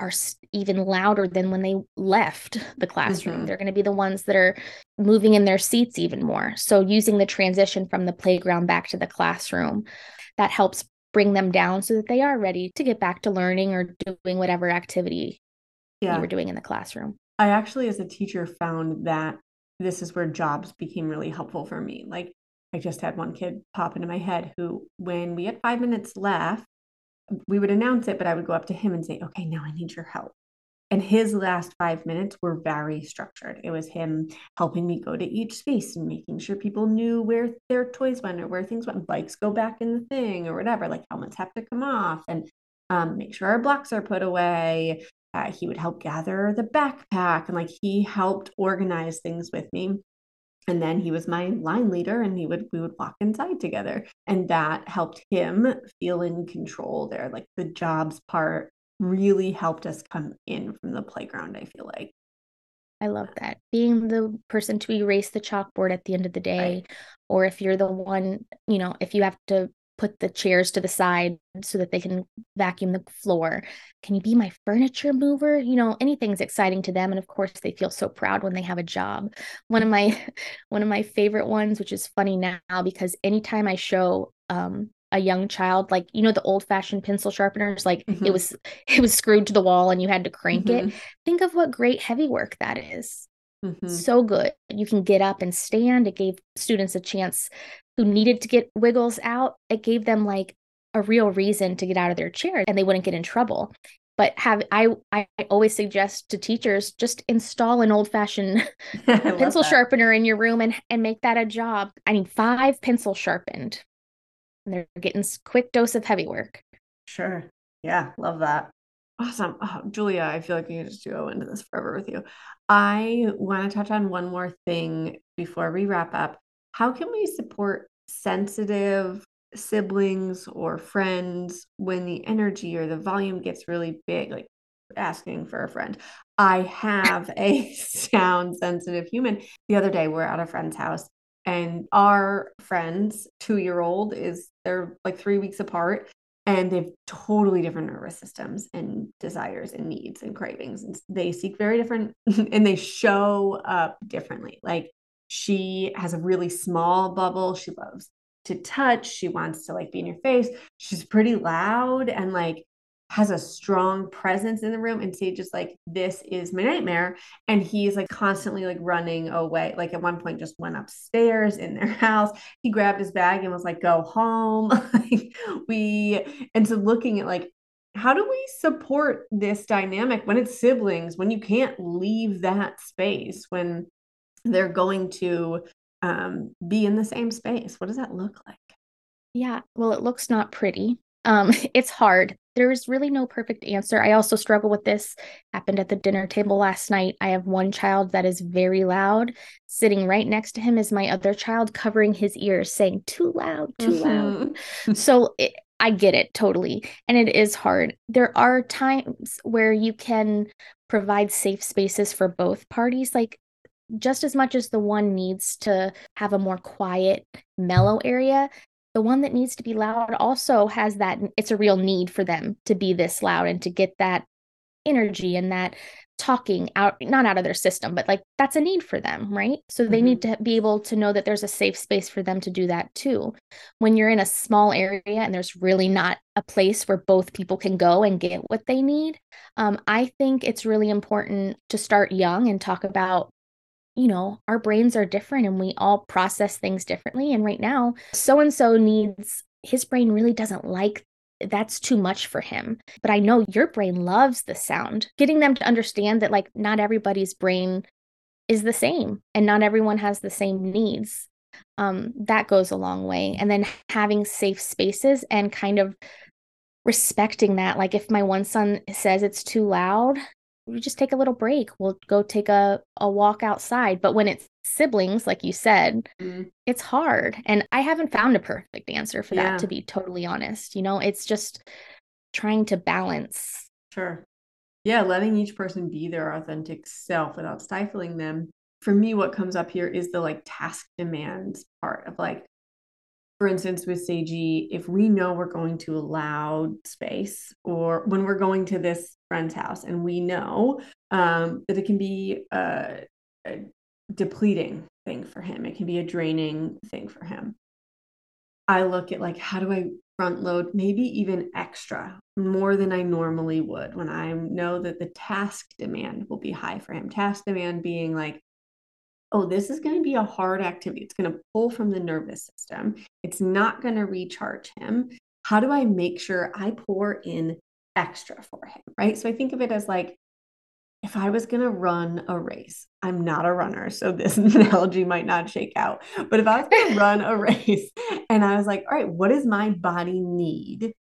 are even louder than when they left the classroom. Mm-hmm. They're going to be the ones that are moving in their seats even more. So, using the transition from the playground back to the classroom, that helps bring them down so that they are ready to get back to learning or doing whatever activity yeah. you were doing in the classroom. I actually, as a teacher, found that this is where jobs became really helpful for me. Like, I just had one kid pop into my head who, when we had five minutes left, we would announce it, but I would go up to him and say, Okay, now I need your help. And his last five minutes were very structured. It was him helping me go to each space and making sure people knew where their toys went or where things went. Bikes go back in the thing or whatever, like helmets have to come off and um, make sure our blocks are put away. Uh, he would help gather the backpack and like he helped organize things with me. And then he was my line leader and he would we would walk inside together. And that helped him feel in control there. Like the jobs part really helped us come in from the playground i feel like. I love that. Being the person to erase the chalkboard at the end of the day right. or if you're the one you know if you have to put the chairs to the side so that they can vacuum the floor. Can you be my furniture mover? You know, anything's exciting to them and of course they feel so proud when they have a job. One of my (laughs) one of my favorite ones which is funny now because anytime I show um a young child like you know the old fashioned pencil sharpeners like Mhm. it was (laughs) it was screwed to the wall and you had to crank Mhm. it think of what great heavy work that is Mhm. so good you can get up and stand it gave students a chance who needed to get wiggles out it gave them like a real reason to get out of their chair and they wouldn't get in trouble but have I, I always suggest to teachers just install an old fashioned (laughs) (laughs) pencil that. sharpener in your room and and make that a job. I need five pencils sharpened. And they're getting quick dose of heavy work. Sure. Yeah, love that. Awesome. Oh, Julia, I feel like we could just go into this forever with you. I want to touch on one more thing before we wrap up. How can we support sensitive siblings or friends when the energy or the volume gets really big, like asking for a friend? I have a (laughs) sound sensitive human. The other day, we're at a friend's house and our friend's two year old is they're like three weeks apart and they have totally different nervous systems and desires and needs and cravings and they seek very different (laughs) and they show up differently. Like she has a really small bubble she loves to touch she wants to like be in your face she's pretty loud and like has a strong presence in the room and Sage is like this is my nightmare and he's like constantly like running away like at one point just went upstairs in their (laughs) house he grabbed his bag and was like go home (laughs) we and so looking at like how do we support this dynamic when it's siblings when you can't leave that space when they're going to um, be in the same space what does that look like Yeah. Well, it looks not pretty. Um, (laughs) it's hard. There's really no perfect answer. I also struggle with this. Happened at the dinner table last night. I have one child that is very loud. Sitting right next to him is my other child covering his ears, saying, too loud, too loud. Mhm. (laughs) so it, I get it totally. And it is hard. There are times where you can provide safe spaces for both parties. Like, just as much as the one needs to have a more quiet, mellow area, the one that needs to be loud also has that it's a real need for them to be this loud and to get that energy and that talking out not out of their system but like that's a need for them right? So they need to be able to know that there's a safe space for them to do that too. When you're in a small area and there's really not a place where both people can go and get what they need um, i think it's really important to start young and talk about you know, our brains are different and we all process things differently. And right now, so and so needs his brain really doesn't like that's too much for him. But I know your brain loves the sound. Getting them to understand that, like, not everybody's brain is the same and not everyone has the same needs. Um, that goes a long way. And then having safe spaces and kind of respecting that. Like, if my one son says it's too loud, we just take a little break. We'll go take a, a walk outside. But when it's siblings, like you said, Mhm. it's hard. And I haven't found a perfect answer for that, Yeah. to be totally honest. You know, it's just trying to balance. Sure. Yeah, letting each person be their authentic self without stifling them. For me, what comes up here is the like task demands part of like, for instance, with Sage, if we know we're going to a loud space or when we're going to this friend's house and we know um, that it can be a, a depleting thing for him, it can be a draining thing for him. I look at like, how do I front load, maybe even extra, more than I normally would when I know that the task demand will be high for him. Task demand being like, oh, this is going to be a hard activity. It's going to pull from the nervous system. It's not going to recharge him. How do I make sure I pour in extra for him? Right. So I think of it as like, if I was going to run a race, I'm not a runner, so (laughs) this analogy might not shake out. But if I was going to run a (laughs) race and I was like, all right, what does my body need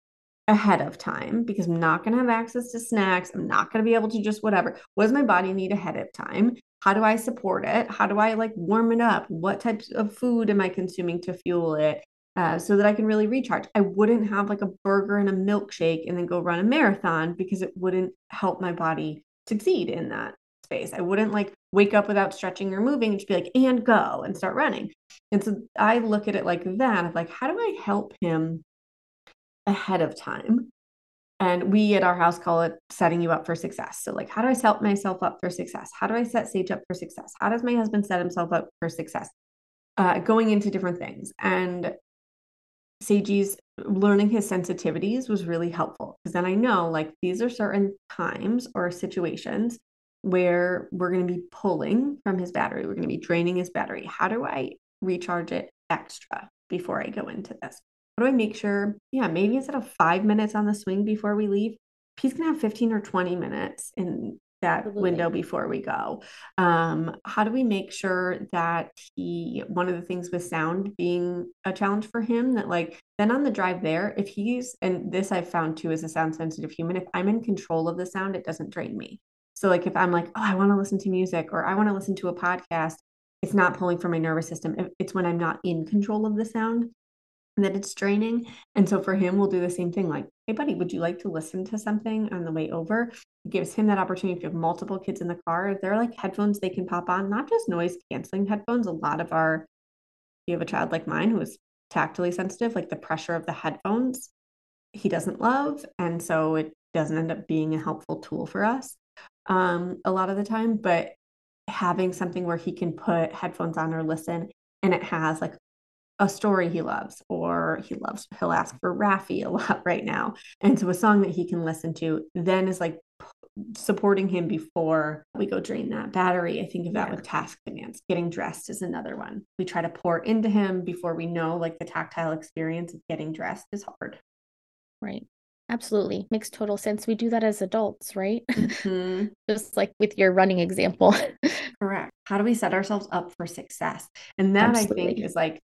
ahead of time? Because I'm not going to have access to snacks. I'm not going to be able to just whatever. What does my body need ahead of time? How do I support it? How do I like warm it up? What types of food am I consuming to fuel it? Uh, so that I can really recharge. I wouldn't have like a burger and a milkshake and then go run a marathon because it wouldn't help my body succeed in that space. I wouldn't like wake up without stretching or moving and just be like, and go and start running. And so I look at it like that of like, how do I help him ahead of time? And we at our house call it setting you up for success. So, like, how do I set myself up for success? How do I set Sage up for success? How does my husband set himself up for success? Uh, going into different things. And Sage's learning his sensitivities was really helpful because then I know like these are certain times or situations where we're going to be pulling from his battery. We're going to be draining his battery. How do I recharge it extra before I go into this? How do I make sure, yeah, maybe instead of five minutes on the swing before we leave, he's going to have 15 or 20 minutes in that Absolutely. window before we go. Um, how do we make sure that he, one of the things with sound being a challenge for him, that like then on the drive there, if he's, and this I've found too as a sound sensitive human, if I'm in control of the sound, it doesn't drain me. So, like, if I'm like, oh, I want to listen to music or I want to listen to a podcast, it's not pulling from my nervous system. It's when I'm not in control of the sound that it's draining. And so for him, we'll do the same thing like, hey, buddy, would you like to listen to something on the way over? It gives him that opportunity. If you have multiple kids in the car, they're like headphones they can pop on, not just noise canceling headphones. A lot of our, you have a child like mine who is tactily sensitive, like the pressure of the headphones, he doesn't love. And so it doesn't end up being a helpful tool for us um, a lot of the time, but having something where he can put headphones on or listen and it has like a story he loves or he loves he'll ask for Raffi a (laughs) lot right now and so a song that he can listen to then is like supporting him before we go drain that battery i think of that yeah. with task demands getting dressed is another one we try to pour into him before we know like the tactile experience of getting dressed is hard right Absolutely. Makes total sense. We do that as adults, right? Mm-hmm. (laughs) Just like with your running example. (laughs) Correct. How do we set ourselves up for success? And that Absolutely. I think is like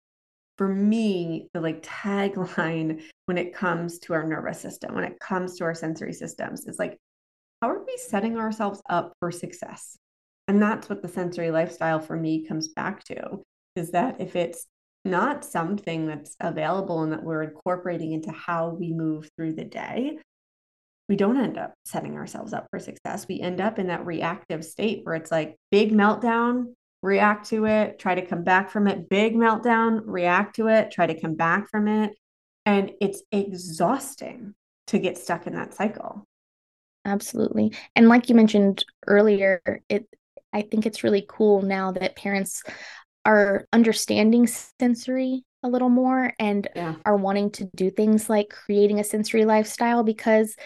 for me, the like tagline (laughs) when it comes to our nervous system, when it comes to our sensory systems, is like, how are we setting ourselves up for success? And that's what the sensory lifestyle for me comes back to is that if it's not something that's available and that we're incorporating into how we move through the day, we don't end up setting ourselves up for success. We end up in that reactive state where it's like big meltdown, react to it, try to come back from it, big meltdown, react to it, try to come back from it. And it's exhausting to get stuck in that cycle. Absolutely. And like you mentioned earlier, it I think it's really cool now that parents are understanding sensory a little more and yeah. are wanting to do things like creating a sensory lifestyle because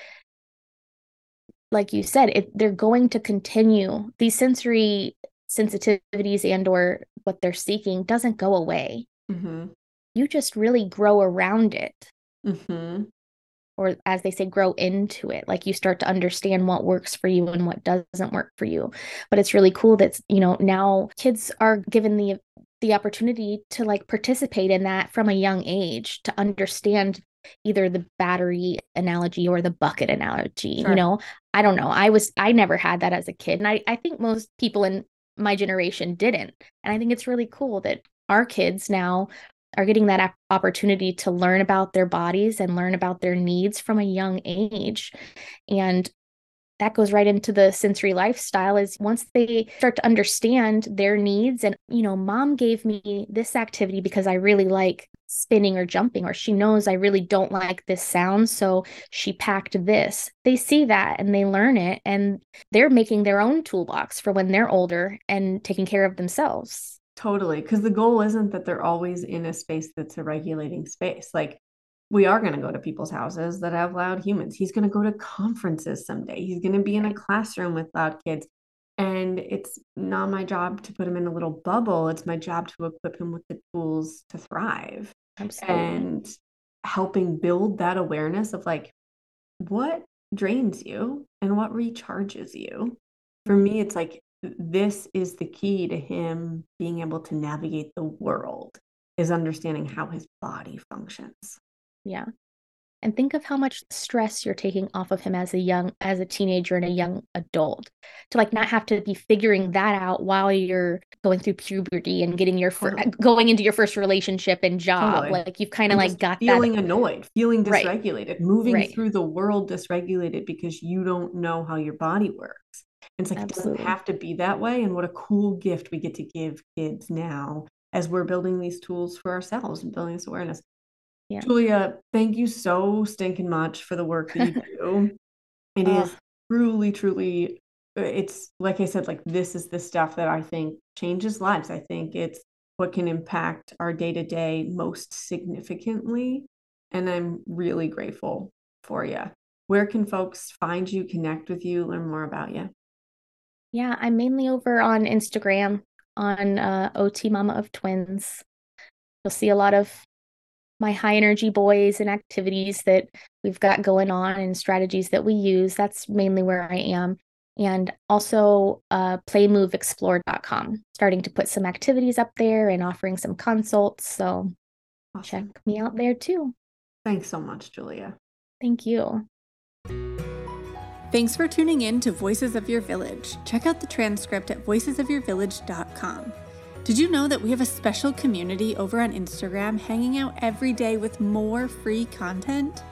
like you said it, they're going to continue these sensory sensitivities and or what they're seeking doesn't go away. Mm-hmm. you just really grow around it. Mm-hmm. or as they say grow into it. Like you start to understand what works for you and what doesn't work for you. But it's really cool that you know now kids are given the the opportunity to like participate in that from a young age to understand either the battery analogy or the bucket analogy sure. you know? I don't know. I was i never had that as a kid. And i i think most people in my generation didn't. And i think it's really cool that our kids now are getting that opportunity to learn about their bodies and learn about their needs from a young age. And that goes right into the sensory lifestyle is once they start to understand their needs and you know mom gave me this activity because i really like spinning or jumping or she knows i really don't like this sound so she packed this. They see that and they learn it and they're making their own toolbox for when they're older and taking care of themselves. Totally because the goal isn't that they're always in a space that's a regulating space. Like we are going to go to people's houses that have loud humans. He's going to go to conferences someday. He's going to be in a classroom with loud kids. And it's not my job to put him in a little bubble. It's my job to equip him with the tools to thrive. Absolutely. And helping build that awareness of like what drains you and what recharges you. For me, it's like this is the key to him being able to navigate the world is understanding how his body functions. Yeah. And think of how much stress you're taking off of him as a young as a teenager and a young adult. To like not have to be figuring that out while you're going through puberty and getting your fir- (laughs) going into your first relationship and job. Totally. Like you've kind of like got feeling annoyed, feeling dysregulated, right. moving right. through the world dysregulated because you don't know how your body works. And it's like Absolutely. it doesn't have to be that way. And what a cool gift we get to give kids now as we're building these tools for ourselves and building this awareness. Yeah. Julia, thank you so stinking much for the work that you (laughs) do. It oh. is truly, truly, uh, it's like I said, like this is the stuff that I think changes lives. I think it's what can impact our day to day most significantly. And I'm really grateful for you. Where can folks find you, connect with you, learn more about you? Yeah, I'm mainly over on Instagram on uh, OT Mama of Twins. You'll see a lot of my high energy boys and activities that we've got going on and strategies that we use. That's mainly where I am. And also uh, playmoveexplore.com, starting to put some activities up there and offering some consults. So awesome. check me out there too. Thanks so much, Julia. Thank you. Thanks for tuning in to Voices of Your Village. Check out the transcript at voicesofyourvillage.com. Did you know that we have a special community over on Instagram hanging out every day with more free content?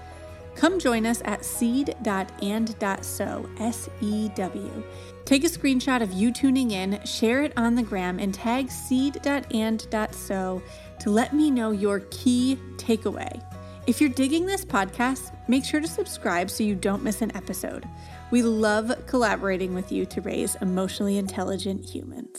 Come join us at seed.and.sew, S E W. Take a screenshot of you tuning in, share it on the gram, and tag seed.and.sew to let me know your key takeaway. If you're digging this podcast, make sure to subscribe so you don't miss an episode. We love collaborating with you to raise emotionally intelligent humans.